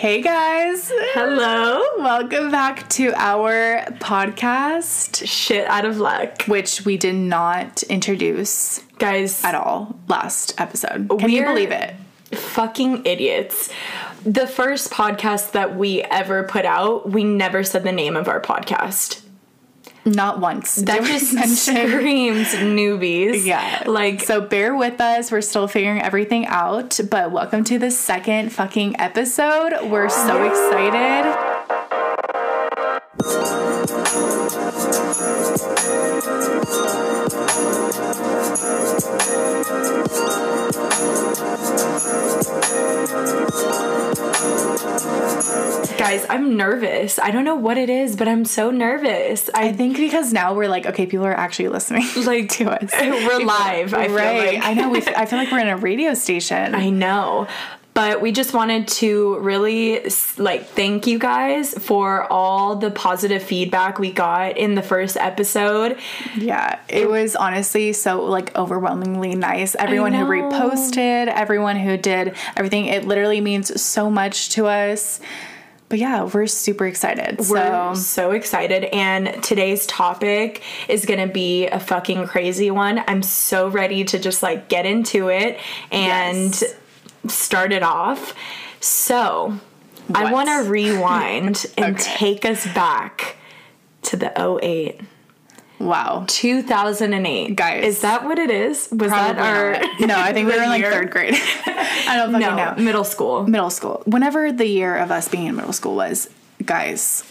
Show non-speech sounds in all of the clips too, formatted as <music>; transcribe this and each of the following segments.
Hey guys. Hello. Welcome back to our podcast, Shit out of luck. which we did not introduce Guys, at all last episode. Can you believe it? fucking idiots. The first podcast that we ever put out, we never said the name of our podcast. Not once. That just <laughs> screams newbies. Yeah. Like, so bear with us. We're still figuring everything out, but welcome to the second fucking episode. We're so excited. Guys, I'm nervous. I don't know what it is, but I'm so nervous. I I think because now we're like, okay, people are actually listening <laughs> like to us. <laughs> We're live. I feel right. like. I know. We. I feel like we're in a radio station. I know. But we just wanted to really like thank you guys for all the positive feedback we got in the first episode. Yeah, it was honestly so like overwhelmingly nice. Everyone who reposted, everyone who did everything, it literally means so much to us. But yeah, we're super excited. We're so so excited and today's topic is going to be a fucking crazy one. I'm so ready to just like get into it and Yes. Start it off. So, I want to rewind <laughs> and Okay. take us back to the 08 wow. 2008. Guys. Is that what it is? Was that our not. no, I think we were in like <laughs> year? third grade. <laughs> I don't fucking No, know. middle school. Middle school. Whenever the year of us being in middle school was, guys,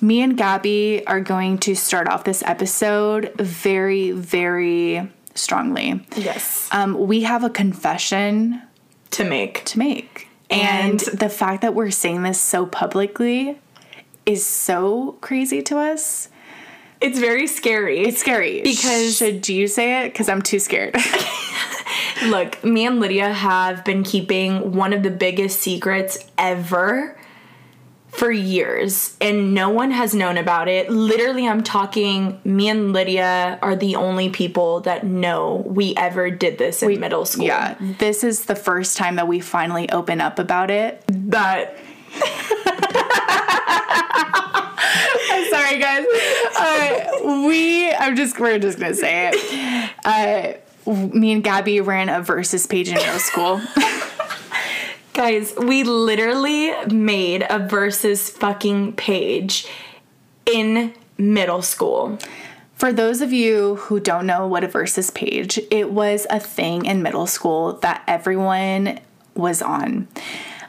me and Gabby are going to start off this episode very, very strongly. Yes. Um, we have a confession To make. to make. And, And- the fact that we're saying this so publicly is so crazy to us. It's very scary. It's scary. Because- should you say it? Because I'm too scared. <laughs> Look, me and Lydia have been keeping one of the biggest secrets ever for years, and no one has known about it. Literally, I'm talking, me and Lydia are the only people that know we ever did this in middle school. yeah, this is the first time that we finally open up about it. That I'm <laughs> sorry, guys. Uh, we, I'm just, we're just gonna say it. Uh, me and Gabby ran a versus page in middle school. <laughs> Guys, we literally made a versus fucking page in middle school. For those of you who don't know what a versus page, it was a thing in middle school that everyone was on.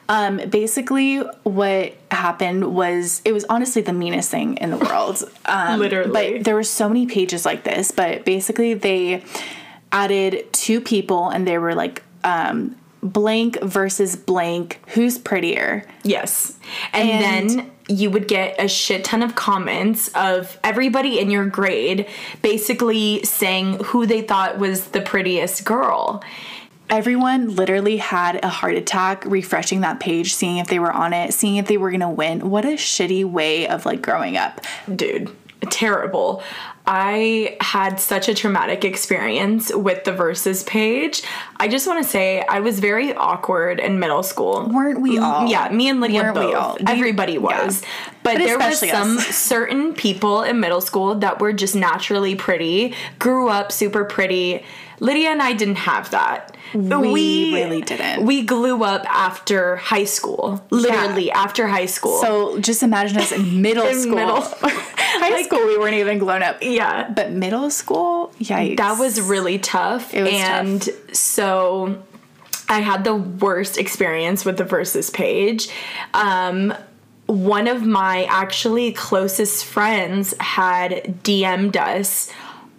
Um, basically, what happened was it was honestly the meanest thing in the world. <laughs> Um, Literally. But there were so many pages like this, but basically, they added two people and they were like, um, blank versus blank, who's prettier? Yes. And, And- then you would get a shit ton of comments of everybody in your grade basically saying who they thought was the prettiest girl. Everyone literally had a heart attack refreshing that page, seeing if they were on it, seeing if they were gonna win. What a shitty way of like growing up. Dude, terrible. I had such a traumatic experience with the versus page. I just want to say I was very awkward in middle school. Weren't we mm, all? Yeah, me and Lydia Weren't both. we all? We- Everybody was. yeah. But, But there were some us. certain people in middle school that were just naturally pretty, grew up super pretty. Lydia and I didn't have that. We really didn't. We grew up after high school. Literally after high school. So just imagine us in <laughs> middle In school. middle- <laughs> High school, we weren't even grown up. yeah. But middle school, yikes. that was really tough. It was and so I had the worst experience with the versus page. Um, one of my actually closest friends had DM'd us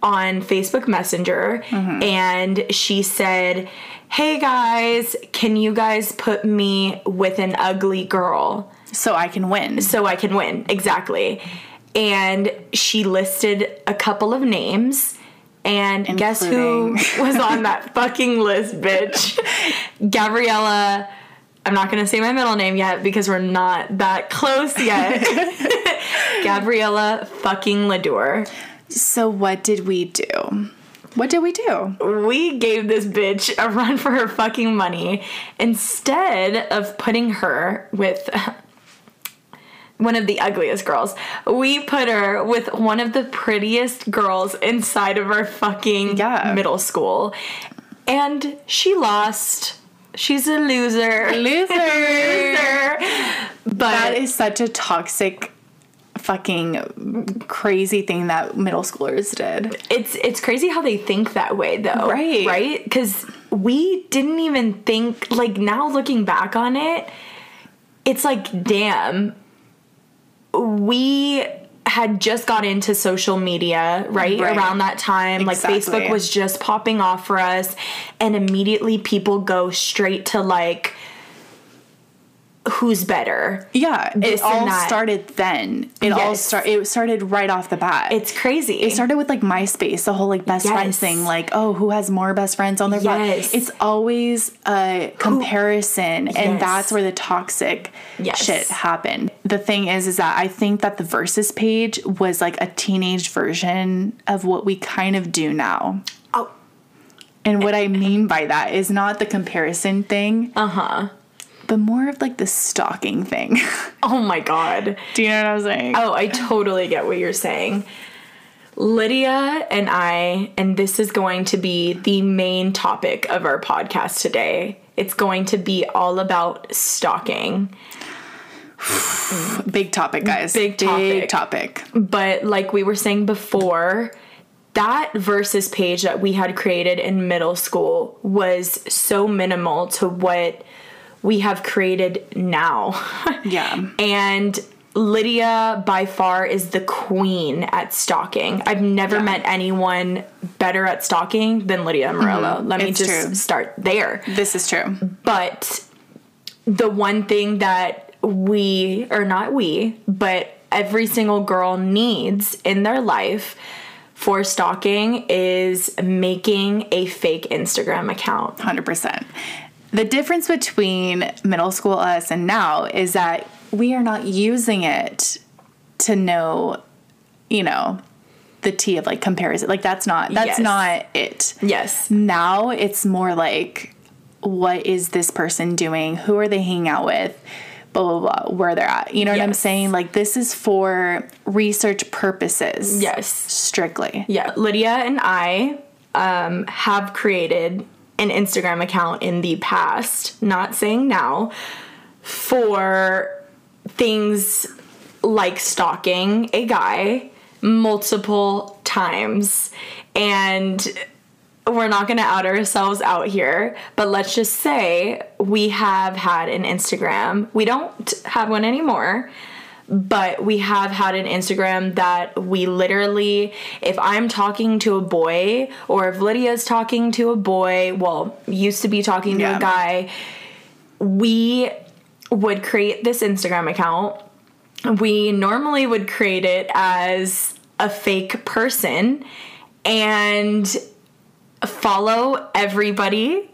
on Facebook Messenger Mm-hmm. and she said, Hey guys, can you guys put me with an ugly girl? so I can win. so I can win. Exactly. And she listed a couple of names. And guess who was on that <laughs> fucking list, bitch? Gabriella. I'm not gonna say my middle name yet because we're not that close yet. <laughs> <laughs> Gabriella fucking Ladour. So what did we do? What did we do? we gave this bitch a run for her fucking money instead of putting her with <laughs> one of the ugliest girls. We put her with one of the prettiest girls inside of our fucking Yeah. middle school. And she lost. She's a loser. Loser. <laughs> Loser. But That is such a toxic, fucking crazy thing that middle schoolers did. it's it's crazy how they think that way though Right. right because we didn't even think like now looking back on it it's like damn we had just got into social media right, Right. around that time like facebook was just popping off for us and immediately people go straight to like who's better Yeah, it all that. started then. It all start. It started right off the bat. it's crazy it started with like MySpace, the whole like best friends thing. Like, oh, who has more best friends on their phone? Yes. It's always a comparison, and Yes. that's where the toxic Yes. shit happened. The thing is, is that I think that the versus page was like a teenage version of what we kind of do now. oh And what I mean by that is not the comparison thing, uh-huh but more of like the stalking thing. <laughs> oh my god do you know what I'm saying? Oh, I totally get what you're saying. Lydia and I, and this is going to be the main topic of our podcast today. It's going to be all about stalking. <sighs> Big topic, guys. Big Big topic. topic. But like we were saying before, that versus page that we had created in middle school was so minimal to what we have created now. Yeah. and Lydia by far is the queen at stalking. I've never Yeah. met anyone better at stalking than Lydia Morello. Mm-hmm. Let me It's just true. start there. This is true. But the one thing that we, or not we, but every single girl needs in their life for stalking is making a fake Instagram account. 100%. The difference between middle school us and now is that we are not using it to know, you know, the T of like comparison. Like that's not that's Yes. not it. Yes. Now it's more like what is this person doing? Who are they hanging out with? Blah blah blah. Where they're at. You know what I'm saying? Like this is for research purposes. Yes. Strictly. Yeah, Lydia and I um, have created an Instagram account in the past, not saying now, for things like stalking a guy multiple times. And we're not going to out ourselves out here, but let's just say we have had an Instagram. We don't have one anymore but we have had an Instagram that we literally, if I'm talking to a boy or if Lydia's talking to a boy, well, used to be talking to Yeah. a guy, we would create this Instagram account. We normally would create it as a fake person and follow everybody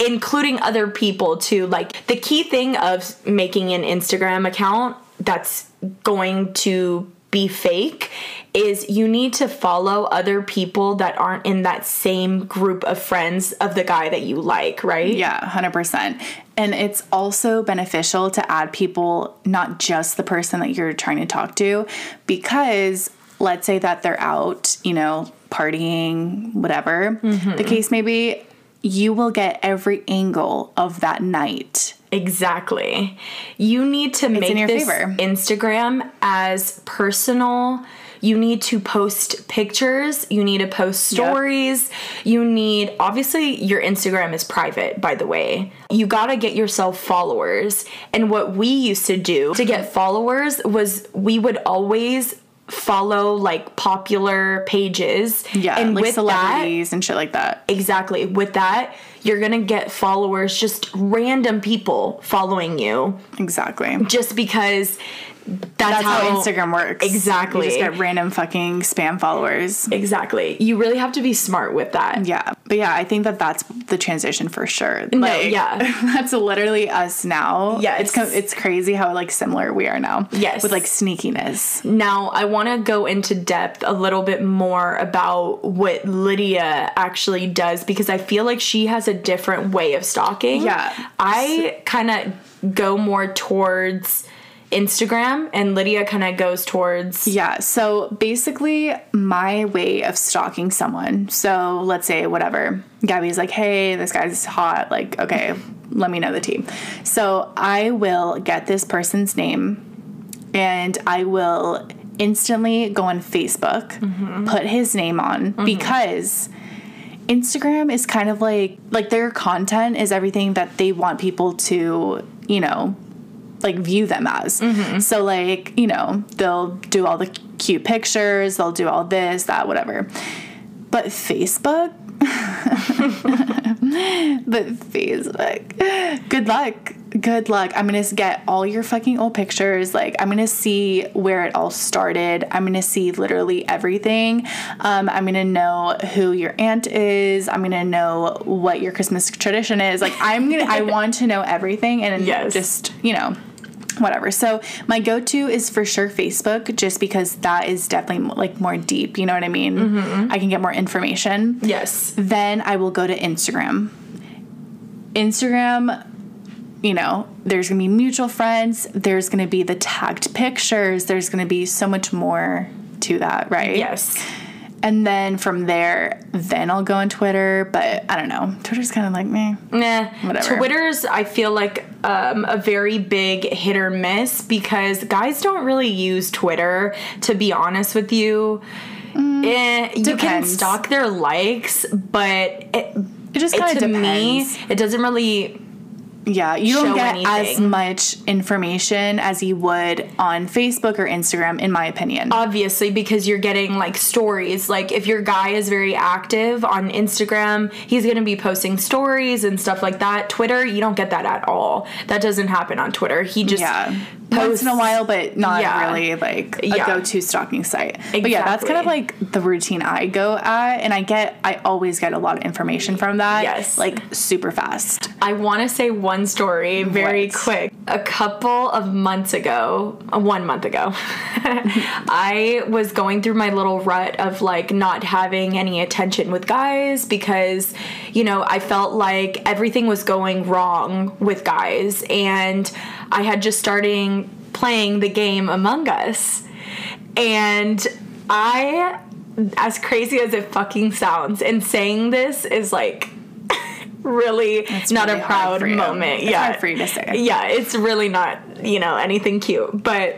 including other people too. Like the key thing of making an Instagram account that's going to be fake is you need to follow other people that aren't in that same group of friends of the guy that you like, right? Yeah, 100%. And it's also beneficial to add people, not just the person that you're trying to talk to, because let's say that they're out, you know, partying, whatever Mm-hmm. the case may be, you will get every angle of that night. Exactly. You need to make in this favor. Instagram as personal. You need to post pictures. You need to post Yep. stories. You need, obviously, your Instagram is private, by the way. You gotta get yourself followers. And what we used to do to get followers was we would always follow like popular pages. Yeah, and like with that, celebrities and shit like that. Exactly. With that, you're gonna get followers, just random people following you, Exactly. just because that's, That's how, Instagram works. Exactly. You just get random fucking spam followers. Exactly. You really have to be smart with that. Yeah, but yeah, I think that that's the transition for sure. No, Like, yeah. <laughs> that's literally us now. Yes. it's it's crazy how like similar we are now. Yes. with like sneakiness. Now, I want to go into depth a little bit more about what Lydia actually does because I feel like she has a different way of stalking. Yeah. I kind of go more towards Instagram and Lydia kind of goes towards Yeah, so basically, my way of stalking someone. So let's say whatever, Gabby's like, "Hey, this guy's hot." Like, okay, let me know the tea. So I will get this person's name, and I will instantly go on Facebook, mm-hmm. put his name on mm-hmm. because. Instagram is kind of like like their content is everything that they want people to, you know, like view them as. So like, you know, they'll do all the cute pictures, they'll do all this, that, whatever. But Facebook <laughs> but Facebook, good luck. Good luck. I'm gonna get all your fucking old pictures. Like, I'm gonna see where it all started. I'm gonna see literally everything. Um, I'm gonna know who your aunt is. I'm gonna know what your Christmas tradition is. Like, I'm gonna, I <laughs> want to know everything and Yes. just, you know, whatever. So my go-to is for sure Facebook, just because that is definitely like more deep. You know what I mean? Mm-hmm. I can get more information. Yes. Then I will go to Instagram. Instagram, you know, there's gonna be mutual friends. There's gonna be the tagged pictures. There's gonna be so much more to that, right? Yes. And then from there, then I'll go on Twitter. But I don't know. Twitter's kind of like me. Nah. Whatever. Twitter's I feel like um, a very big hit or miss because guys don't really use Twitter. To be honest with you, Eh, you can Mm, stalk their likes, but it, It just kind of to me it doesn't really. Yeah, you don't get as much information as you would on Facebook or Instagram, in my opinion. Obviously, because you're getting like stories. Like, if your guy is very active on Instagram, he's gonna be posting stories and stuff like that. Twitter, you don't get that at all. That doesn't happen on Twitter. He just yeah, once in a while, but not Yeah. really like a Yeah. go-to stalking site. But yeah, that's kind of like the routine I go at, and I get, I always get a lot of information from that. Yes. like super fast. I want to say one story very What? quick. A couple of months ago, uh, one month ago, <laughs> I was going through my little rut of like not having any attention with guys because, you know, I felt like everything was going wrong with guys and I had just starting playing the game Among Us. And I as crazy as it fucking sounds, and saying this is like <laughs> really it's not really a proud moment. It's yeah, hard for you to say. Yeah, it's really not you know anything cute, but.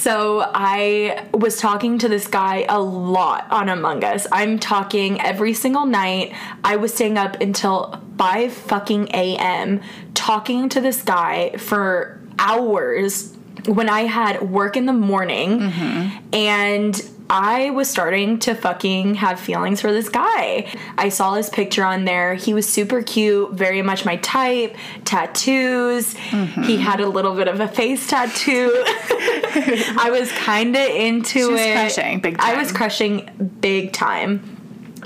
So I was talking to this guy a lot on Among Us. I'm talking every single night. I was staying up until 5 fucking a.m. talking to this guy for hours when I had work in the morning mm-hmm. and I was starting to fucking have feelings for this guy. I saw his picture on there. He was super cute, very much my type, tattoos. Mm-hmm. He had a little bit of a face tattoo. <laughs> I was kind of into was it. crushing big I was crushing big time.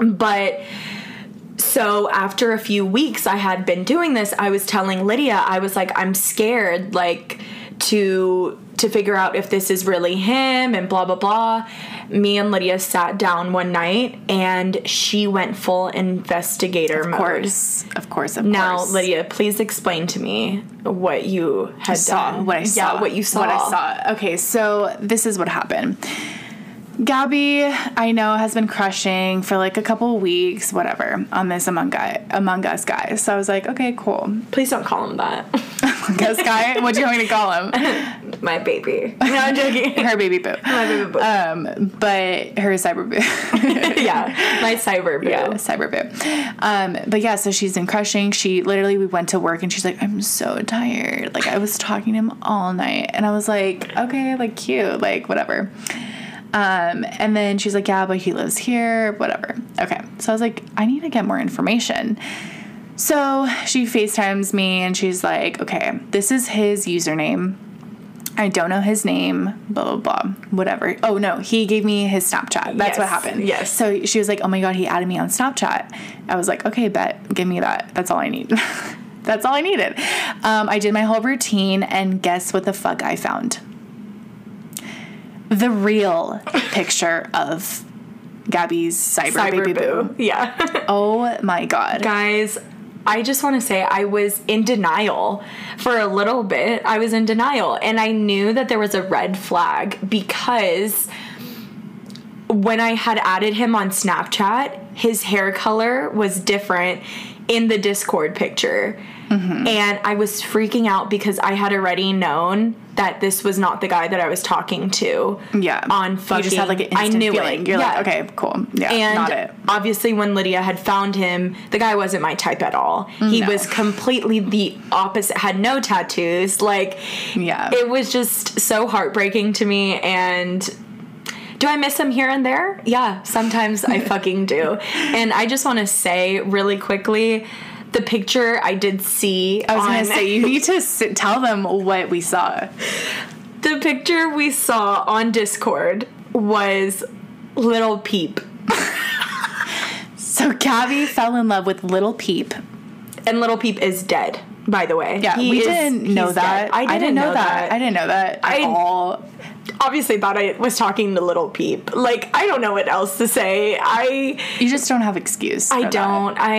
But so after a few weeks I had been doing this, I was telling Lydia, I was like, I'm scared, like to to figure out if this is really him and blah blah blah. Me and Lydia sat down one night and she went full investigator Of mode. course, of course, of Now, course. Now, Lydia, please explain to me what you had saw done. what I saw. Yeah, what you saw. What I saw. Okay, so this is what happened. Gabby, I know, has been crushing for like a couple weeks, whatever, on this Among guy, Among Us guy. So I was like, okay, cool. Please don't call him that. Among Us guy. <laughs> What do you want me to call him? <laughs> My baby. No, I'm joking. <laughs> Her baby boo. My baby boo. Um, but her cyber boo. yeah, my cyber boo. yeah, cyber boo. Um, but yeah, so she's been crushing. She literally, we went to work and she's like, I'm so tired. Like I was talking to him all night, and I was like, okay, like cute, like whatever. Um, and then she's like, yeah, but he lives here, whatever. Okay, so I was like, I need to get more information. So she FaceTimes me and she's like, okay, this is his username. I don't know his name, blah, blah, blah, whatever. Oh, no, he gave me his Snapchat. That's what happened. yes. So she was like, oh my God, he added me on Snapchat. I was like, okay, bet, give me that. That's all I need. <laughs> That's all I needed. Um, I did my whole routine, and guess what the fuck I found? The real picture of Gabby's cyber, baby boo. Boo. Yeah. <laughs> <laughs> Oh my God. Guys, I just want to say I was in denial for a little bit. I was in denial and I knew that there was a red flag because when I had added him on Snapchat, his hair color was different in the Discord picture. Mm-hmm. And I was freaking out because I had already known that this was not the guy that I was talking to. Yeah. On fucking You just had like an I instant knew feeling. it. You're Yeah. like, okay, cool. Yeah, And not it. obviously, when Lydia had found him, the guy wasn't my type at all. He was completely the opposite, had no tattoos. Like, Yeah. it was just so heartbreaking to me. And do I miss him here and there? Yeah, sometimes I <laughs> fucking do. And I just want to say really quickly the picture I did see. I was on, gonna say you need to sit, tell them what we saw. the picture we saw on Discord was Lil Peep. So Gabby fell in love with Lil Peep. And Lil Peep is dead, by the way. Yeah, He we is- didn't know that. dead. I didn't, know, that. I didn't know that at I- all. Obviously, thought I was talking to Lil Peep. Like, I don't know what else to say. I You just don't have excuse. I don't. I.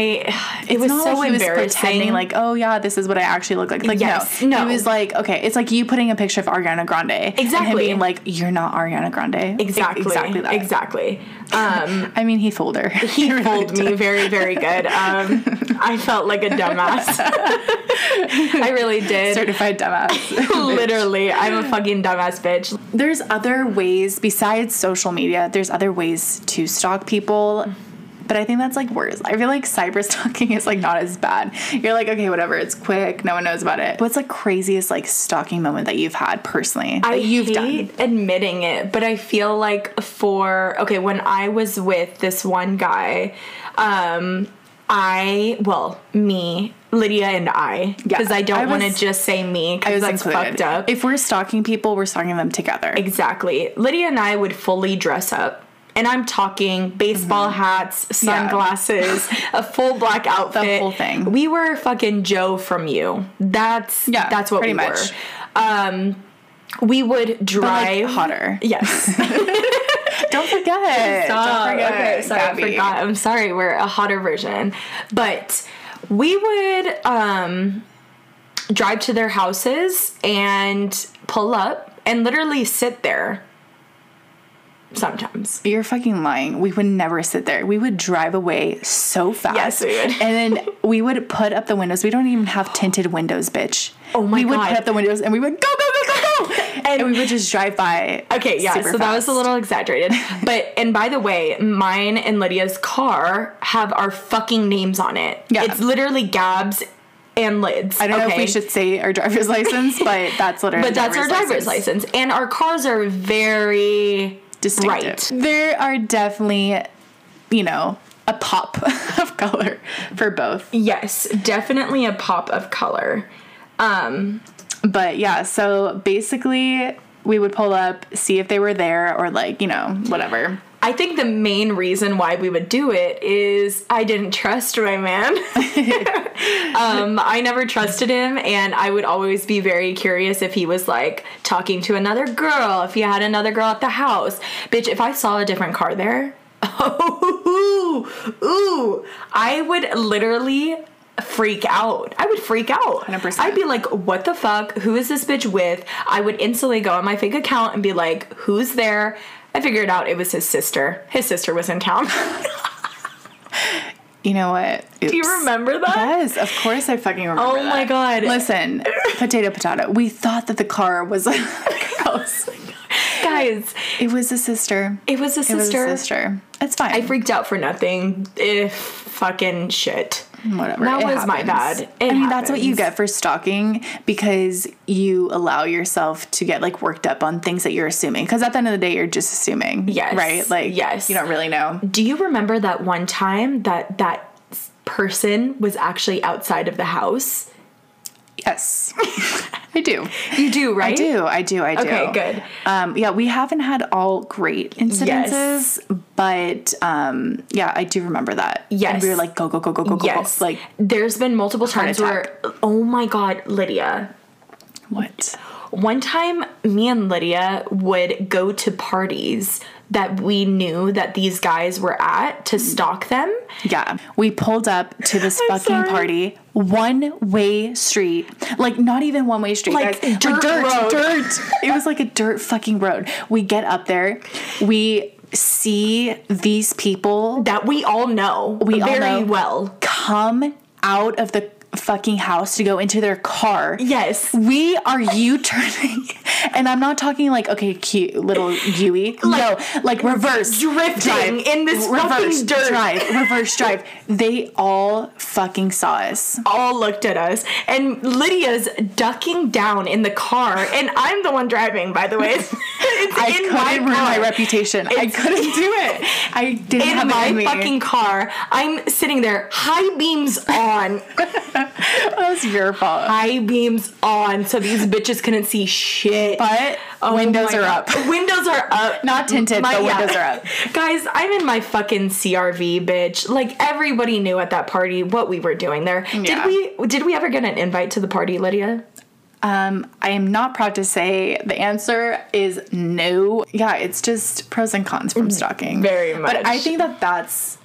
It It's was not so like he was embarrassing. pretending like, oh yeah, this is what I actually look like. Like Yes, no, no. He was like, okay, it's like you putting a picture of Ariana Grande, and him Exactly. being like, you're not Ariana Grande. exactly. exactly that. Exactly. Um, <laughs> I mean, he fooled her. he <laughs> fooled me very, very good. Um, I felt like a dumbass. <laughs> I really did. Certified dumbass. Literally, I'm a fucking dumbass bitch. There's other ways besides social media there's other ways to stalk people but i think that's like worse. I feel like cyber stalking <laughs> is like not as bad. You're like okay whatever it's quick no one knows about it. What's the craziest like stalking moment that you've had personally that I you've hate admitting it, but I feel like for okay, when I was with this one guy, um, I well, me, Lydia, and I, because I I don't want to just say me I because was that's included. fucked up. if we're stalking people we're stalking them together exactly, Lydia and I would fully dress up. And I'm talking baseball Mm-hmm. hats, sunglasses, a full black <laughs> outfit. The whole thing. We were fucking Joe from you. That's Yeah, that's what we much. were. Um, we would But, like hotter Yes. <laughs> <laughs> don't forget Stop. don't forget Okay, sorry, Gabby. I forgot. I'm sorry, we're a hotter version. But we would um drive to their houses and pull up and literally sit there sometimes. You're fucking lying. We would never sit there. We would drive away so fast. Yes, we would. And then we would put up the windows. We don't even have tinted windows, bitch. Oh my We would put up the windows and we would go, go, go, go, go. And- and, we would just drive by. Okay, yeah, so that was a little exaggerated. <laughs> But and by the way, mine and Lydia's car have our fucking names on it. Yeah. It's literally Gabs and Lids. I don't know if we should say our driver's license, but <laughs> that's literally But that's our driver's license. And our cars are very Distinctive. Right. There are definitely, you know, a pop <laughs> of color for both. Yes, definitely a pop of color. Um, But yeah, so basically we would pull up, see if they were there or like, you know, whatever. I think the main reason why we would do it is I didn't trust my man. <laughs> um, I never trusted him, and I would always be very curious if he was like talking to another girl, if he had another girl at the house. Bitch, if I saw a different car there, <laughs> ooh, ooh, I would literally freak out. I would freak out. 100%. I'd be like, what the fuck? Who is this bitch with? I would instantly go on my fake account and be like, who's there? I figured out it was his sister. His sister was in town. You know what? Do you remember that? Yes, of course I fucking remember. Oh my that. God. Listen, <laughs> potato, potato. We thought that the car was a girl's. <laughs> Guys, It was a sister. it was a It was sister. a sister. It's fine. I freaked out for nothing. If fucking shit. Whatever. That was my bad. It I mean, that's what you get for stalking because you allow yourself to get like worked up on things that you're assuming. Because at the end of the day, you're just assuming. Yes. Right? Like, Yes. You don't really know. Do you remember that one time that that person was actually outside of the house? Yes, <laughs> I do. You do, right? I do. I do. I do. Okay, good. Um, yeah, we haven't had all great incidences, but um, yeah, I do remember that. And Yes. we were like, go, go, go, go, go, go, Yes. go. Like, there's been multiple times where oh my god, Lydia. what? One time me and Lydia would go to parties that we knew that these guys were at to stalk them. Yeah, we pulled up to this <laughs> fucking sorry. party, one way street, like not even one way street, Like guys. dirt road. dirt. It was like a dirt fucking road. We get up there, we see these people That we all know We all very know. well. come out of the fucking house to go into their car. Yes. We are U turning, and I'm not talking like okay, cute little Yui. no, like reverse drifting in this fucking dirt. drive, reverse drive. They all fucking saw us. all looked at us and Lydia's ducking down in the car and I'm the one driving by the way. It's, <laughs> it's I in couldn't my ruin my car. reputation. I couldn't do it. I didn't in have my it fucking car. I'm sitting there, high beams on, <laughs> that was your fault. high beams on, so these bitches couldn't see shit. But Oh windows are God. up. <laughs> Windows are up. <laughs> Not tinted, My- but yeah. windows are up. <laughs> Guys, I'm in my fucking CRV, bitch. Like everybody knew at that party what we were doing there. Yeah. Did we did we ever get an invite to the party, Lydia? Um, I am not proud to say the answer is no. Yeah, it's just pros and cons from stalking. Mm, Very But I think that that's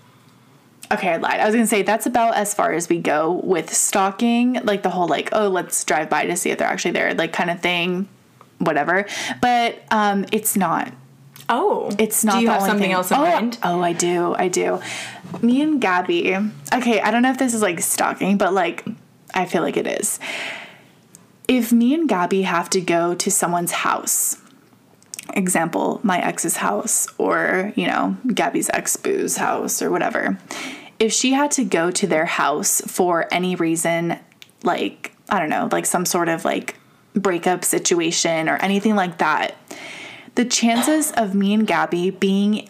okay. I lied. I was gonna say that's about as far as we go with stalking, like the whole like oh let's drive by to see if they're actually there, like kind of thing, whatever. But um, it's not. Oh. It's not. Do you have something thing. else in oh, mind? Oh, I do. I do. Me and Gabby. Okay, I don't know if this is like stalking, but like I feel like it is. If me and Gabby have to go to someone's house, example, my ex's house, or you know, Gabby's ex boo's house, or whatever. If she had to go to their house for any reason, like I don't know, like some sort of like breakup situation or anything like that, the chances of me and Gabby being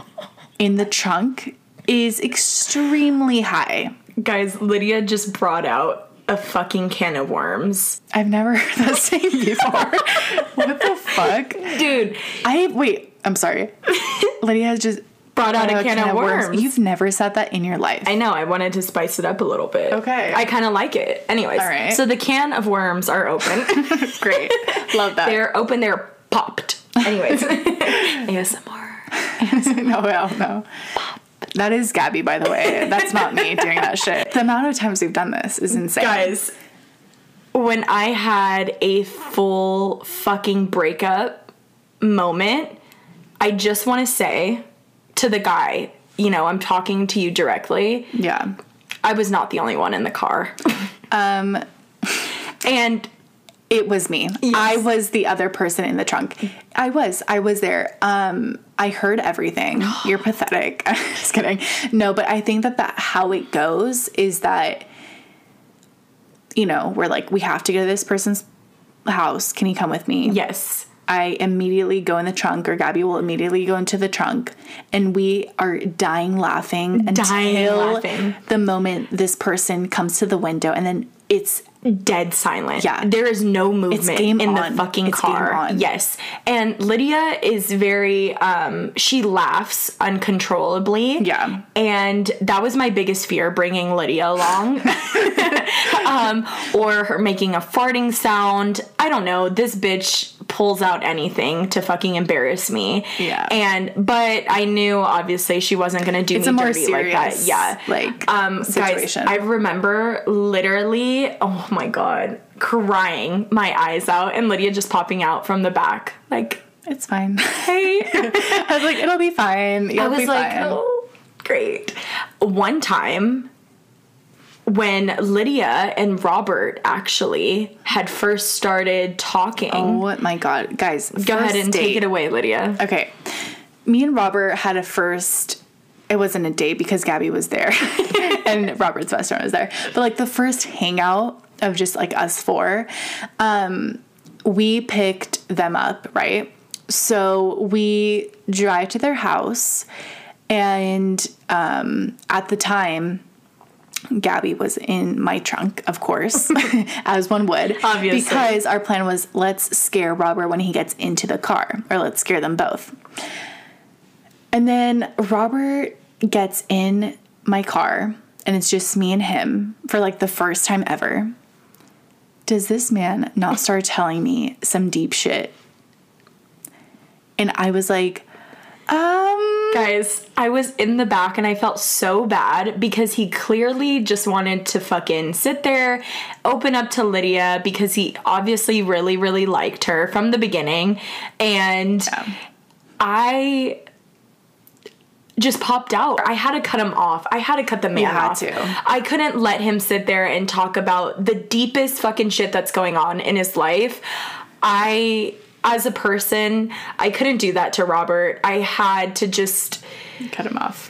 in the trunk is extremely high. Guys, Lydia just brought out a fucking can of worms. I've never heard that <laughs> saying before. what the fuck? Dude, I wait, I'm sorry. Lydia has just brought out a can, of worms. You've never said that in your life. I know, I wanted to spice it up a little bit. Okay. I kind of like it. Anyways, All right. so the can of worms are open. <laughs> Great. Love that. they're open, they're popped. Anyways, <laughs> ASMR. <laughs> no, no, no. That is Gabby, by the way. That's not me doing that shit. The amount of times we've done this is insane. Guys, when I had a full fucking breakup moment, I just want to say to the guy, you know, I'm talking to you directly. Yeah. I was not the only one in the car. <laughs> Um, and It was me. I was the other person in the trunk. I was. I was there. Um, I heard everything. <gasps> You're pathetic. <laughs> I'm just kidding. No, but I think that that how it goes is that you know, we're like we have to go to this person's house. Can you come with me? yes, I immediately go in the trunk, or Gabby will immediately go into the trunk, and we are dying laughing Dying until laughing. the moment this person comes to the window, and then it's dead silent. Yeah. There is no movement in on. the fucking It's car. Yes. And Lydia is very um she laughs uncontrollably. Yeah. And that was my biggest fear bringing Lydia along. <laughs> <laughs> um or her making a farting sound. I don't know. This bitch pulls out anything to fucking embarrass me. Yeah. And but I knew obviously she wasn't going to do it's me dirty serious like that. Yeah. like Um, situation. guys, I remember literally, oh my god, crying my eyes out, and Lydia just popping out from the back, like, it's fine. <laughs> "Hey." I was like, it'll be fine. You'll I was like, fine. "Oh, great." One time, when Lydia and Robert actually had first started talking, Oh my god, guys! go ahead and take it away, Lydia. Okay, me and Robert had a first. It wasn't a date because Gabby was there, <laughs> and Robert's best friend was there. But like the first hangout of just like us four, um, we picked them up, right? So we drive to their house, and um, at the time, Gabby was in my trunk, of course, <laughs> as one would. Obviously. Because our plan was let's scare Robert when he gets into the car, or let's scare them both. And then Robert gets in my car, and it's just me and him for like the first time ever. Does this man not start telling me some deep shit? And I was like, um, Guys, I was in the back and I felt so bad because he clearly just wanted to fucking sit there, open up to Lydia because he obviously really, really liked her from the beginning. And I just popped out. I had to cut him off. I had to cut the man had off. to. I couldn't let him sit there and talk about the deepest fucking shit that's going on in his life. I as a person, I couldn't do that to Robert. I had to just cut him off.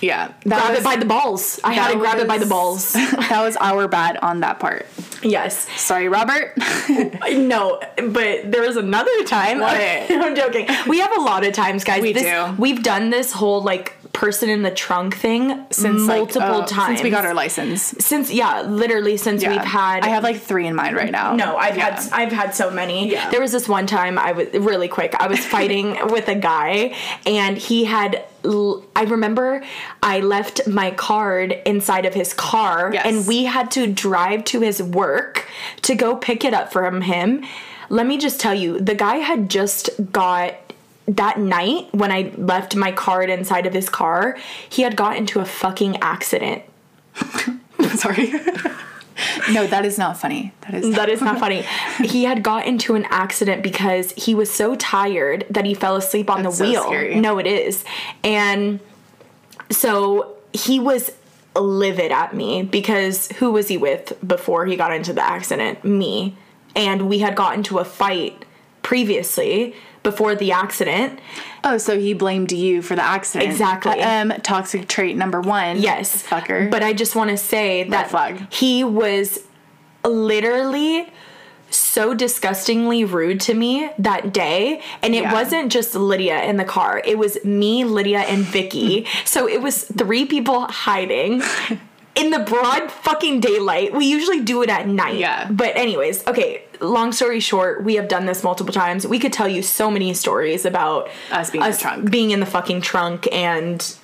Yeah, grab was- it by the balls. I had to grab it by the balls. <laughs> that was our bad on that part. yes. Sorry, Robert. <laughs> No, but there was another time. What? <laughs> I'm joking. We have a lot of times, guys. We This- do. We've done this whole like person in the trunk thing Since like, multiple oh, times since we got our license. Since yeah, literally since Yeah. we've had. I have like three in mind right now. No, I've Yeah. had I've had so many. Yeah. There was this one time I was really quick. I was fighting <laughs> with a guy and he had I remember I left my card inside of his car Yes. and we had to drive to his work to go pick it up from him. Let me just tell you, the guy had just got that night when I left my card inside of his car, he had got into a fucking accident. <laughs> Sorry. no, that is not funny. That is. That is not <laughs> funny. He had got into an accident because he was so tired that he fell asleep on That's the so wheel. scary. No, it is. And so he was livid at me because who was he with before he got into the accident? Me. And we had got into a fight previously before the accident. oh, so he blamed you for the accident. Exactly. Um, toxic trait number one. Yes. Fucker. But I just want to say that flag. he was literally so disgustingly rude to me that day and it Yeah. wasn't just Lydia in the car it was me Lydia and Vicky <laughs> so it was three people hiding <laughs> in the broad fucking daylight we usually do it at night Yeah. but anyways okay long story short we have done this multiple times we could tell you so many stories about Us being in the trunk. being in the fucking trunk and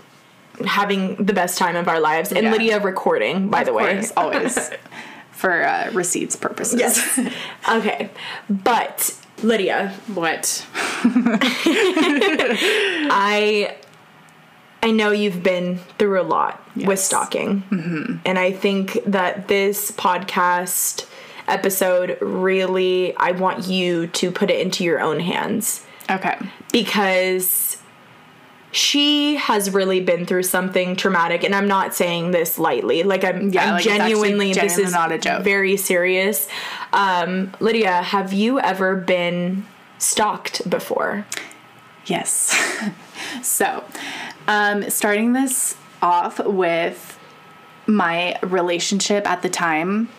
having the best time of our lives and Yeah. Lydia recording by the of way course, always <laughs> for uh, receipts purposes. Yes. okay. But Lydia, what? <laughs> I I know you've been through a lot with Yes. stalking. And I think that this podcast episode really I want you to put it into your own hands Okay. because she has really been through something traumatic and i'm not saying this lightly like i'm, Yeah, I'm like, genuinely this is not a joke. very serious um, lydia have you ever been stalked before Yes. <laughs> so, um, starting this off with my relationship at the time,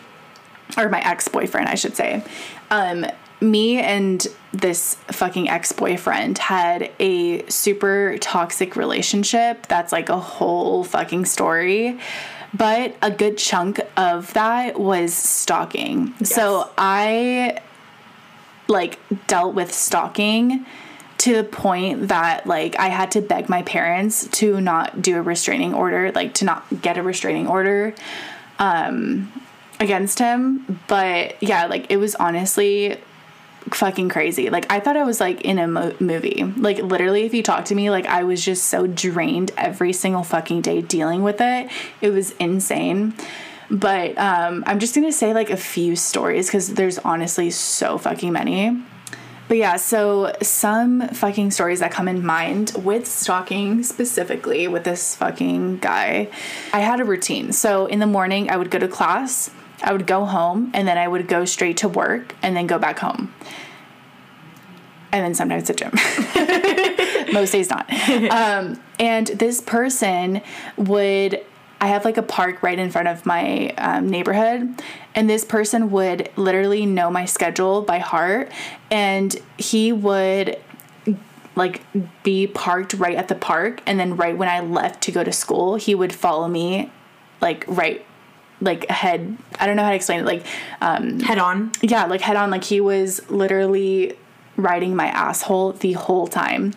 or my ex boyfriend, I should say. Um, me and this fucking ex boyfriend had a super toxic relationship. That's like a whole fucking story. But a good chunk of that was stalking. So I like dealt with stalking to the point that like I had to beg my parents to not do a restraining order, like to not get a restraining order um against him. But yeah, like it was honestly fucking crazy. Like I thought I was like in a mo- movie. Like literally if you talk to me like I was just so drained every single fucking day dealing with it. It was insane. But um I'm just going to say like a few stories cuz there's honestly so fucking many. But yeah, so some fucking stories that come in mind with stalking specifically with this fucking guy. I had a routine. So in the morning, I would go to class, I would go home, and then I would go straight to work and then go back home. And then sometimes the gym. <laughs> Most days not. <laughs> Um, and this person would I have like a park right in front of my um, neighborhood, and this person would literally know my schedule by heart, and he would like be parked right at the park, and then right when I left to go to school, he would follow me like right like head I don't know how to explain it like um Head on. yeah like head on. Like he was literally riding my asshole the whole time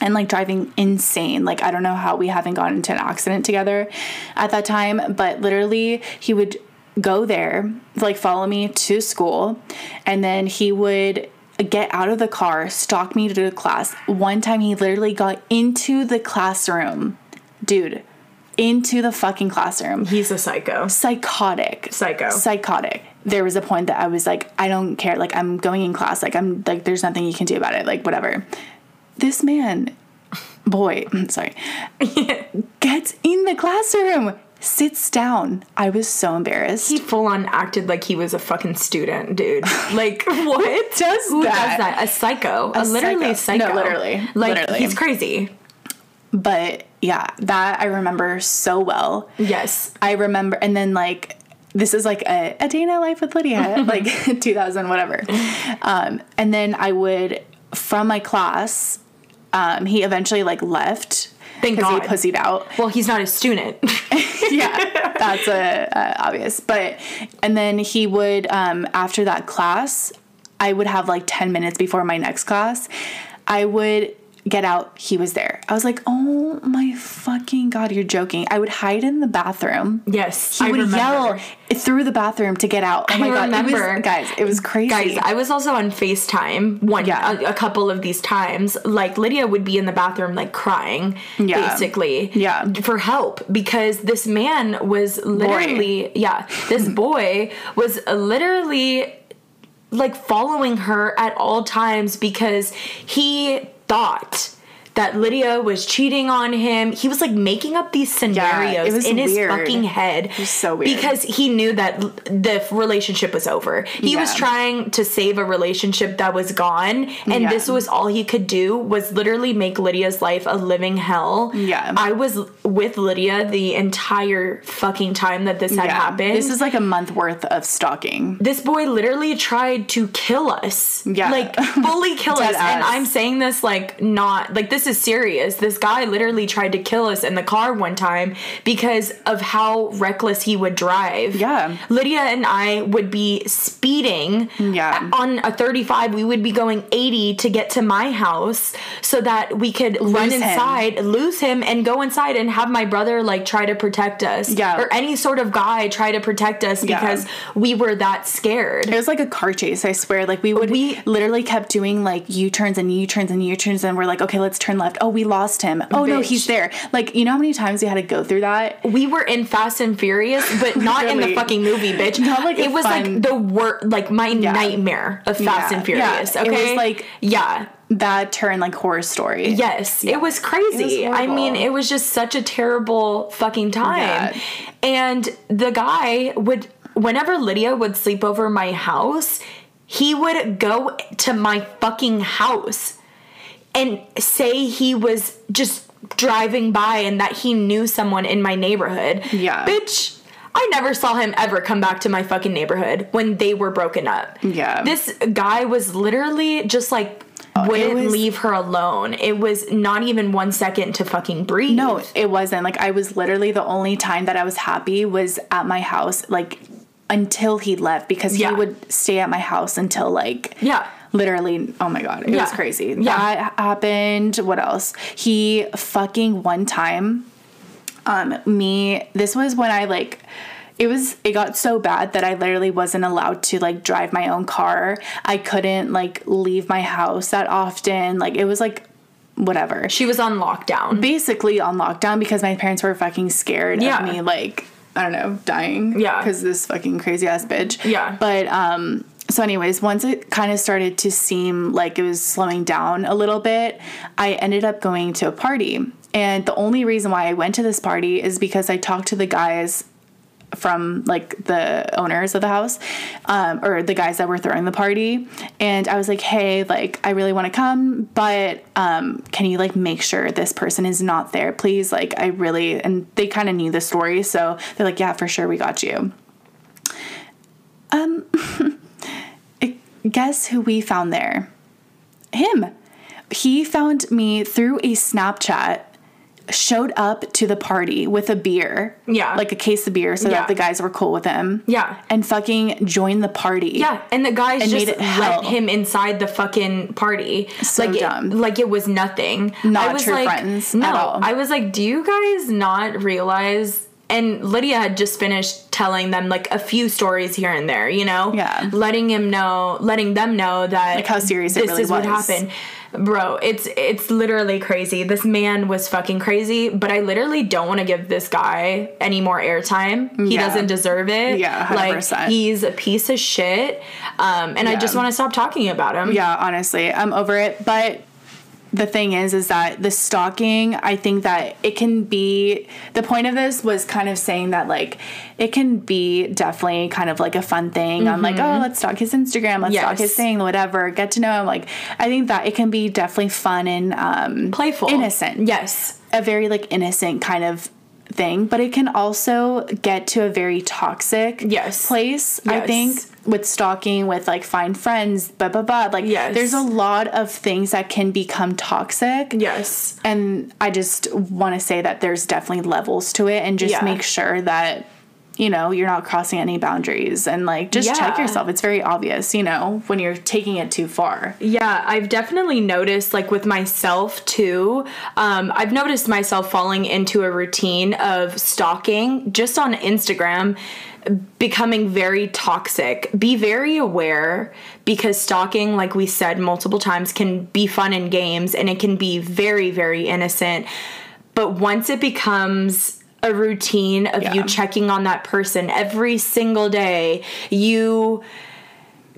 and like driving insane. Like I don't know how we haven't gotten into an accident together at that time but literally he would go there like follow me to school and then he would get out of the car stalk me to the class. One time he literally got into the classroom. Dude into the fucking classroom He's a psycho. psychotic Psycho. psychotic there was a point that i was like i don't care like i'm going in class like i'm like there's nothing you can do about it like whatever this man boy <clears throat> sorry <laughs> gets in the classroom sits down i was so embarrassed He full on acted like he was a fucking student, dude. <laughs> Like what? does Who that? does that? A psycho. A, literally psycho. psycho. No, literally. Like Literally. he's crazy. but yeah that i remember so well Yes. I remember, and then like this is like a, a day in a life with Lydia, <laughs> like <laughs> 2000, whatever. Um, and then I would from my class. Um, he eventually like left Thank because he pussied out. Well, he's not a student. <laughs> yeah, that's a, uh obvious. But and then he would um, after that class, I would have like 10 minutes before my next class. I would get out. He was there. I was like, oh my fucking god, you're joking. I would hide in the bathroom. yes. He I would remember. yell through the bathroom to get out. Oh I my god, it remember. was, guys, it was crazy. Guys, I was also on FaceTime one Yeah. a, a couple of these times. Like Lydia would be in the bathroom like crying Yeah. basically. Yeah. For help because this man was literally yeah, this <laughs> boy was literally like following her at all times because he thought that Lydia was cheating on him. He was like making up these scenarios it was in his fucking head. It was so weird. Because he knew that the relationship was over. He was trying to save a relationship that was gone, and Yeah. this was all he could do was literally make Lydia's life a living hell. Yeah. I was with Lydia the entire fucking time that this had Yeah. happened This is like a month worth of stalking. this boy literally tried to kill us. Yeah. Like fully kill <laughs> us. Dead And. I'm saying this like not like this is serious. This guy literally tried to kill us in the car one time because of how reckless he would drive. Yeah. Lydia and I would be speeding Yeah. on a 35. We would be going 80 to get to my house so that we could run Lose him. inside, lose him, and go inside and have my brother like try to protect us. Yeah. Or any sort of guy try to protect us Yeah. because we were that scared. It was like a car chase, I swear. Like we would We- literally kept doing like U turns and U turns and U turns and we're like, okay, let's turn left. Oh, we lost him. Oh no, he's there. Like, you know how many times we had to go through that? We were in Fast and Furious, but <laughs> not in the fucking movie, bitch. <laughs> Not like it was fun- like the worst, like my nightmare of Fast Yeah. and Furious. Yeah. It Okay, was like- yeah, That turn like horror story. yes, it was crazy. It was I mean, it was just such a terrible fucking time. Yeah. And the guy would, whenever Lydia would sleep over my house, he would go to my fucking house and say he was just driving by and that he knew someone in my neighborhood. Yeah. Bitch, I never saw him ever come back to my fucking neighborhood when they were broken up. Yeah. This guy was literally just like oh, wouldn't was- leave her alone. It was not even one second to fucking breathe. No, it wasn't. Like I was literally the only time that I was happy was at my house, like until he left because Yeah. he would stay at my house until like Yeah. Literally oh my god it was crazy Yeah. that happened what else he fucking one time um me this was when i like it was it got so bad that i literally wasn't allowed to like drive my own car i couldn't like leave my house that often like it was like whatever She was on lockdown. basically on lockdown because my parents were fucking scared Yeah. of me like I don't know dying Yeah. because this fucking crazy ass bitch Yeah. but um so anyways once it kind of started to seem like it was slowing down a little bit I ended up going to a party. And the only reason why I went to this party is because I talked to the guys from like the owners of the house um, or the guys that were throwing the party. And i was like hey like i really want to come but um, can you like make sure this person is not there please? Like i really and they kind of knew the story so they're like yeah for sure we got you. Um <laughs> guess who we found there him he found me through a snapchat showed up to the party with a beer. Yeah. Like a case of beer so Yeah. that the guys were cool with him. Yeah. And fucking joined the party. Yeah, and the guys And just made it let hell. him inside the fucking party. So like dumb. It, like it was nothing. Not I was true like, friends No, at all. I was like, do you guys not realize? And Lydia had just finished telling them like a few stories here and there, you know, Yeah. letting him know, letting them know that Like how serious it this really is what was. happened. Bro, it's it's literally crazy. This man was fucking crazy, but I literally don't want to give this guy any more airtime. He Yeah. doesn't deserve it. Yeah, 100%. like he's a piece of shit. Um, and I just want to stop talking about him. Yeah, honestly, I'm over it. But the thing is, is that the stalking, I think that it can be, the point of this was kind of saying that, like, it can be definitely kind of like a fun thing on, like, oh, let's stalk his Instagram, let's stalk Mm-hmm. His thing, whatever, get to know him. Like, I think that it can be definitely fun and um, Playful. innocent. Yes. a very like innocent kind of thing, but it can also get to a very toxic Yes. place. I think with stalking, with like find friends, blah blah blah. Like Yes. there's a lot of things that can become toxic. Yes. And I just want to say that there's definitely levels to it, and just Yeah. make sure that you know you're not crossing any boundaries, and like just check yourself. It's very obvious, you know, when you're taking it too far. Yeah, I've definitely noticed, like with myself too. Um, I've noticed myself falling into a routine of stalking just on Instagram, becoming very toxic. Be very aware because stalking, like we said multiple times, can be fun in games and it can be very, very innocent. But once it becomes a routine of you checking on that person every single day, you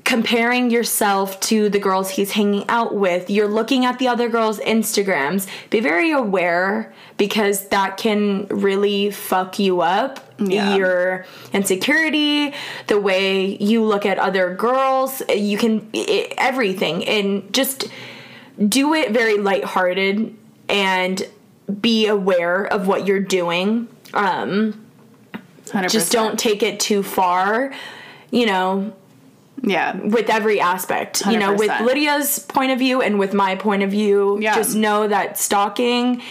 comparing yourself to the girls he's hanging out with. You're looking at the other girls' Instagrams. Be very aware because that can really fuck you up. Yeah. Your insecurity, the way you look at other girls, you can i everything and just do it very lighthearted and be aware of what you're doing. Um 100%. just don't take it too far. You know, Yeah. with every aspect. You know, with Lydia's point of view and with my point of view, Yeah. just know that stalking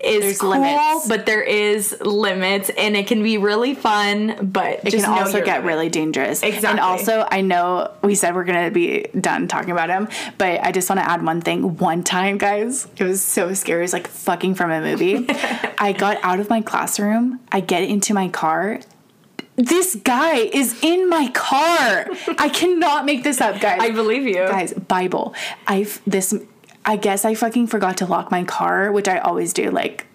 is There's cool, limits. but there is limits, and it can be really fun. But it just can also get limit. really dangerous. Exactly. And also, I know we said we're gonna be done talking about him, but I just want to add one thing. One time, guys, it was so scary. It was like fucking from a movie. <laughs> I got out of my classroom. I get into my car. This guy is in my car. I cannot make this up, guys. I believe you. guys bible i've this i guess i fucking forgot to lock my car which i always do like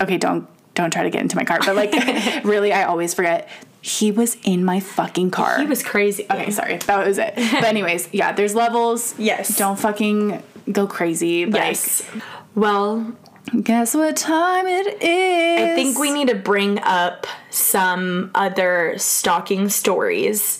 okay don't don't try to get into my car but like <laughs> really i always forget he was in my fucking car He was crazy. okay sorry that was it <laughs> but anyways yeah there's levels Yes. don't fucking go crazy like Yes. Well, guess what time it is I think we need to bring up some other stalking stories.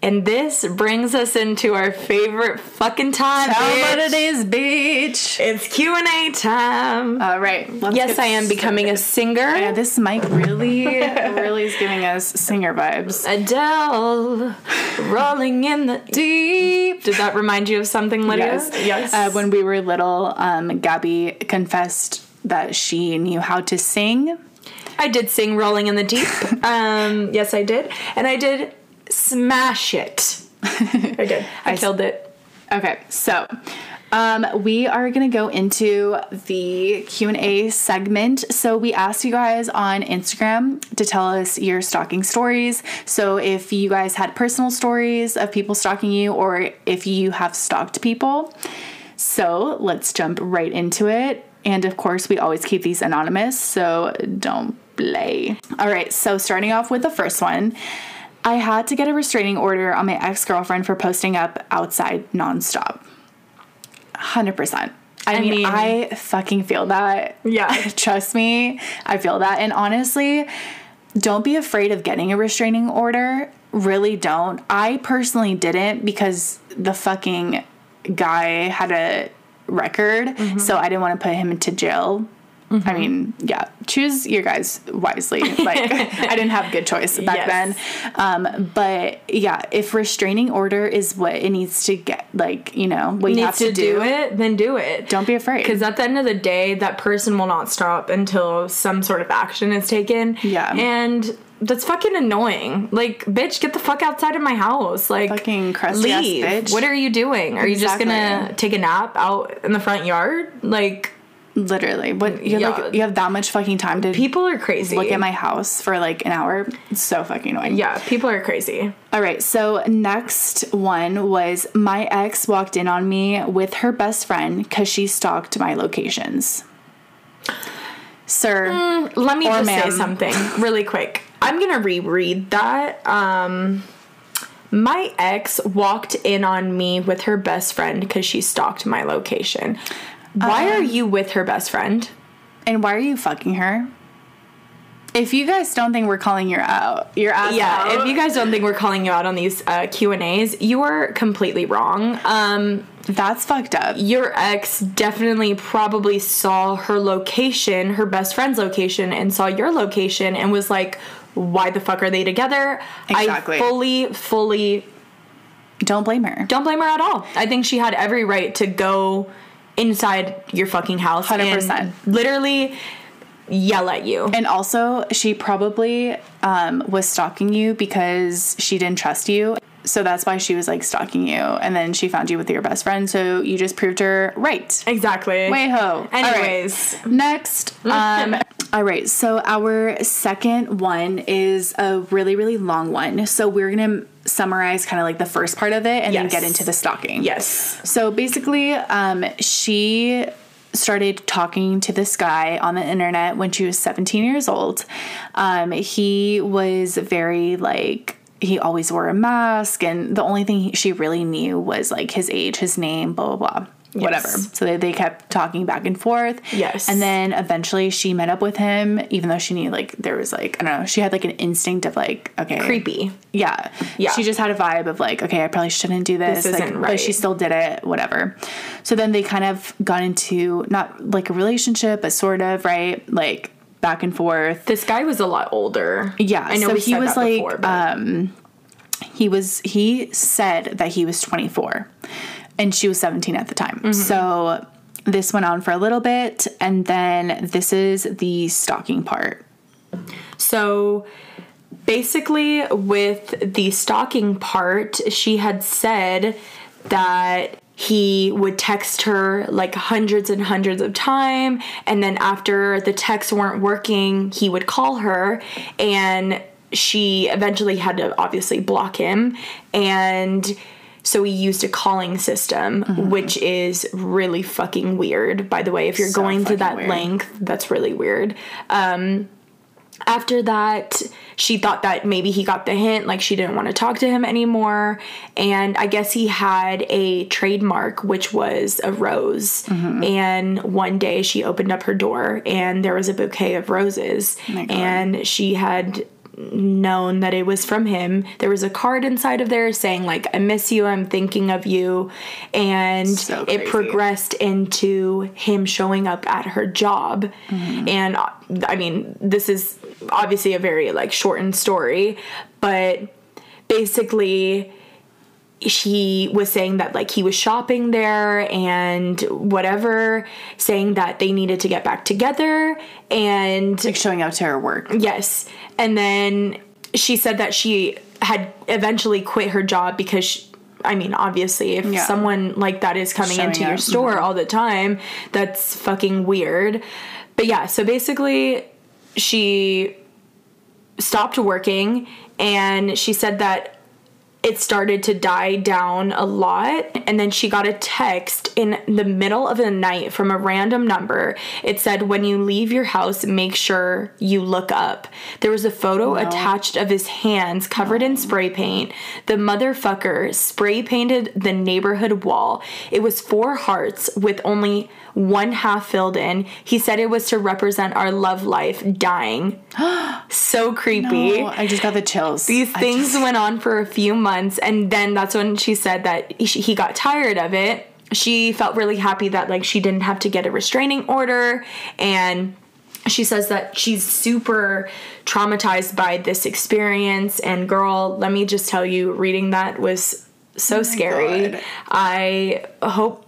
And this brings us into our favorite fucking time. Tell bitch. what it is bitch It's Q&A time. all right yes, I am becoming a singer. Yeah, this mic really, <laughs> really is giving us singer vibes. Adele, rolling in the deep. Did that remind you of something, Lydia? Yes, Yes. Uh, when we were little, um, Gabby confessed that she knew how to sing. I did sing "Rolling in the Deep." <laughs> um, yes, I did, and I did smash it. <laughs> I did. I, killed it. Okay, so um, we are gonna go into the Q and A segment. So we asked you guys on Instagram to tell us your stalking stories. So if you guys had personal stories of people stalking you, or if you have stalked people. So let's jump right into it. And of course, we always keep these anonymous, so don't play. All right, so starting off with the first one. I had to get a restraining order on my ex girlfriend for posting up outside nonstop. 100%. I, mean, mean- I fucking feel that. Yeah. <laughs> Trust me, I feel that. And honestly, don't be afraid of getting a restraining order. Really don't. I personally didn't because the fucking guy had a record, Mm-hmm. so I didn't want to put him into jail I mean, yeah, choose your guys wisely. <laughs> Like, I didn't have a good choice back Yes. then. Um, but yeah, if restraining order is what it needs to get, like, you know, what you have Needs to, do, it, then do it. don't be afraid. Because at the end of the day, that person will not stop until some sort of action is taken. Yeah. And that's fucking annoying. Like, bitch, get the fuck outside of my house. Like, Fucking crusty ass leave. bitch. What are you doing? Are you just gonna take a nap out in the front yard? Like, Literally, what you have Yeah. like you have that much fucking time to people are crazy. look at my house for like an hour. It's so fucking annoying. Yeah, people are crazy. All right, so next one was my ex walked in on me with her best friend because she stalked my locations. Sir, Let me just say something <laughs> really quick. I'm gonna reread that. Um, my ex walked in on me with her best friend because she stalked my location. Why Uh-huh. are you with her best friend? and why are you fucking her? If you guys don't think we're calling your out, your ass Yeah, out, if you guys don't think we're calling you out on these uh, Q and A's, you are completely wrong. Um, that's fucked up. your ex definitely probably saw her location, her best friend's location, and saw your location and was like, why the fuck are they together? Exactly. I fully, fully Don't blame her. don't blame her at all. I think she had every right to go inside your fucking house 100%. and literally yell at you. And also, she probably um, was stalking you because she didn't trust you. So that's why she was like stalking you. And then she found you with your best friend. So you just proved her right. Exactly. Way ho. Anyways, Next. Um, <laughs> all right. So our second one is a really, really long one. So we're going to summarize kind of like the first part of it and then get into the stalking. yes. So basically, um, she started talking to this guy on the internet when she was 17 years old. Um, he was very like, he always wore a mask, and the only thing he, she really knew was like his age, his name, blah, blah, blah. Whatever. So they, they kept talking back and forth. Yes. And then eventually she met up with him, even though she knew like there was like, I don't know, she had like an instinct of like, okay. Creepy. Yeah. Yeah. She just had a vibe of like, okay, I probably shouldn't do this. This like, isn't But right. she still did it, whatever. So then they kind of got into not like a relationship, but sort of, right? Like back and forth. This guy was a lot older. Yeah, I know so he was like, before, but um, He was, he said that he was 24 and she was 17 at the time. Mm-hmm. So this went on for a little bit. And then this is the stalking part. So basically, with the stalking part, she had said that he would text her like hundreds and hundreds of time and then after the texts weren't working he would call her and she eventually had to obviously block him and so we used a calling system which is really fucking weird by the way if you're So going to that weird. length that's really weird after that, she thought that maybe he got the hint, like she didn't want to talk to him anymore. And I guess he had a trademark, which was a rose. Mm-hmm. And one day she opened up her door and there was a bouquet of roses. Oh and she had known that it was from him. There was a card inside of there saying like I miss you, I'm thinking of you. And So it progressed into him showing up at her job. Mm-hmm. And uh, I mean, this is obviously a very like shortened story, but basically she was saying that like he was shopping there and whatever saying that they needed to get back together and Like showing up to her work. Yes. And then she said that she had eventually quit her job because she, I mean, obviously, if Yeah. someone like that is coming Showing into your up. store mm-hmm. all the time, that's fucking weird. But yeah, so basically, she stopped working and she said that it started to die down a lot and then she got a text in the middle of the night from a random number. It said when you leave your house make sure you look up. There was a photo oh, attached of his hands covered in spray paint. The motherfucker spray painted the neighborhood wall. It was four hearts with only one half filled in. He said it was to represent our love life dying. <gasps> So creepy. Oh, I just got the chills. these things went on for a few months and then that's when she said that he got tired of it. She felt really happy that like she didn't have to get a restraining order and she says that she's super traumatized by this experience. And girl let me just tell you reading that was so oh scary. God. i hope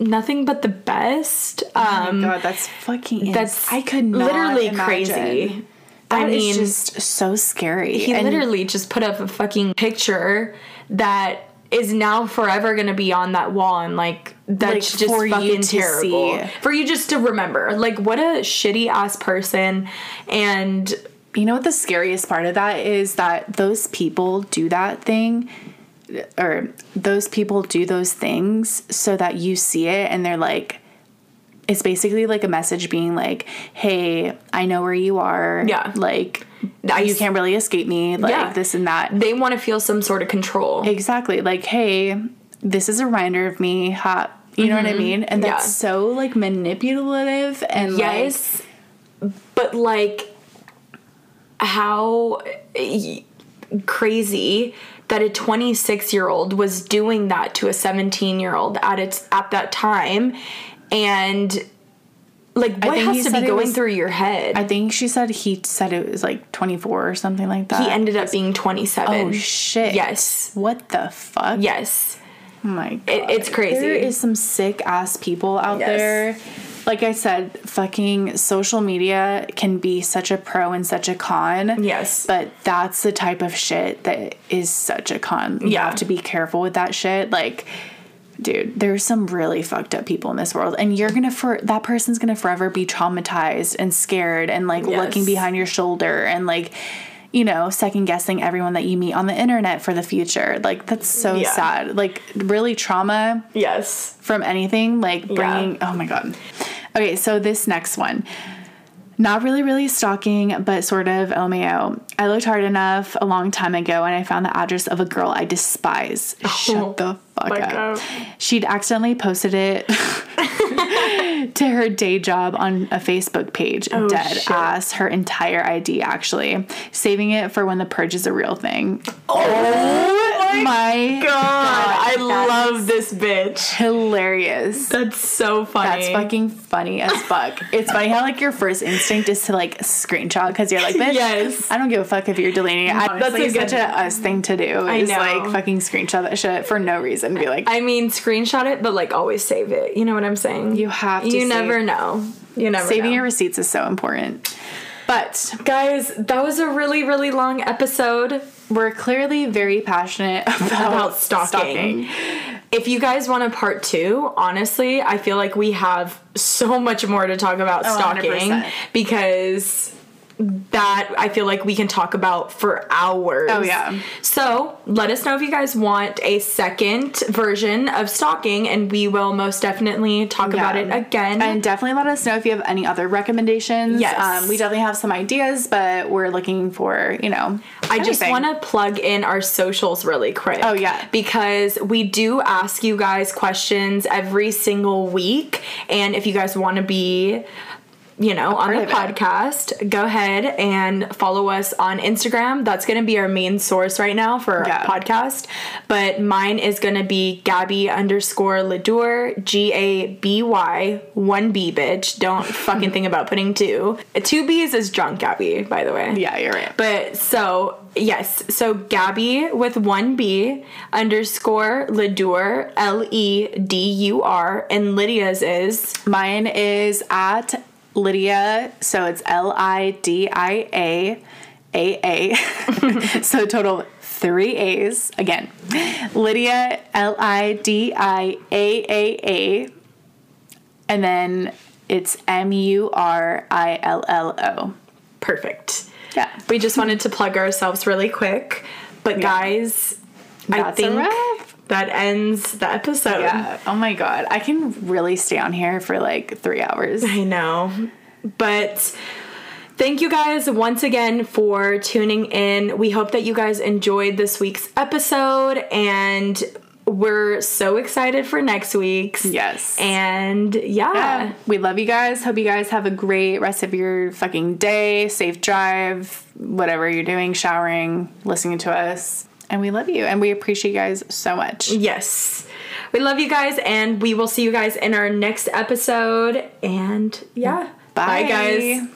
nothing but the best um God, that's fucking. that's I could not literally imagine. crazy That I is mean, just so scary. he And literally just put up a fucking picture that is now forever gonna be on that wall and like that's Like, just for you fucking to terrible see. for you just to remember like what a shitty ass person and You know what the scariest part of that is that those people do that thing or those people do those things so that you see it and they're like it's basically like a message being like, "Hey, I know where you are. Yeah. like I you can't really escape me. Like Yeah. this and that." they want to feel some sort of control Exactly. Like, "Hey, this is a reminder of me." Ha, you know what I mean? And that's Mm-hmm. Yeah. so like manipulative and like yes but like how y- crazy that a 26 year old was doing that to a 17 year old at its at that time and like what has to be going was- through your head I think she said he said it was like 24 or something like that. he ended up being 27 Oh shit. yes What the fuck? yes Oh my god. It- it's crazy. There is some sick ass people out Yes. there. Like I said, fucking social media can be such a pro and such a con. Yes. But that's the type of shit that is such a con. You Yeah. have to be careful with that shit. Like dude, there's some really fucked up people in this world and you're to for that person's to forever be traumatized and scared and like Yes. looking behind your shoulder and like you know, second guessing everyone that you meet on the internet for the future. Like that's so Yeah. sad. Like really trauma yes from anything like bringing oh my god okay so this next one not really really stalking but sort of oh lmao oh. i looked hard enough a long time ago and i found the address of a girl i despise <laughs> oh shut the fuck up God. she'd accidentally posted it <laughs> <laughs> <laughs> to her day job on a facebook page oh, dead Oh, shit. ass her entire id actually saving it for when the purge is a real thing oh Oh my god i love this bitch hilarious that's so funny That's fucking funny as fuck. it's funny how like your first instinct is to like screenshot because you're like, bitch, Yes. I don't give a fuck if you're deleting it. That's Honestly, a good- such a us thing to do. I is know. like fucking screenshot that shit for no reason. Be like, I mean, screenshot it, but like always save it. You know what I'm saying? You have to You save- never know. You never know. saving know. your receipts is so important. But Guys, that was a really, really long episode we're clearly very passionate <laughs> about, about stalking. If you guys want a part two, honestly, I feel like we have so much more to talk about Oh, stalking 100%. because that I feel like we can talk about for hours. Oh, yeah. So let us know if you guys want a second version of stalking, and we will most definitely talk about it again. And definitely let us know if you have any other recommendations. Yes. Um, we definitely have some ideas, but we're looking for, you know, I just want to plug in our socials really quick. Oh, yeah. Because we do ask you guys questions every single week. And if you guys want to be, you know, on the podcast, go ahead and follow us on Instagram. That's going to be our main source right now for Yeah. our podcast. But mine is going to be Gabby underscore Ledur, G A B Y, one B, bitch. Don't <laughs> fucking think about putting two. Two B's is drunk Gabby, by the way. Yeah, you're right. But so yes, so Gabby with one B underscore Ledur L E D U R and Lydia's is Mine is at Lydia, so it's L I D I A A A. <laughs> So total three A's. Again, Lydia, L I D I A A A. And then it's M U R I L L O. perfect. Yeah. We just wanted to plug ourselves really quick, but guys, I That's a think. That ends the episode. Yeah. Oh my God. I can really stay on here for like three hours. I know. But thank you guys once again for tuning in. We hope that you guys enjoyed this week's episode and we're so excited for next week's. Yes. And yeah. Yeah. We love you guys. Hope you guys have a great rest of your fucking day, safe drive, whatever you're doing, showering, listening to us. And we love you and we appreciate you guys so much. Yes. We love you guys, and we will see you guys in our next episode. And yeah, Bye. bye guys.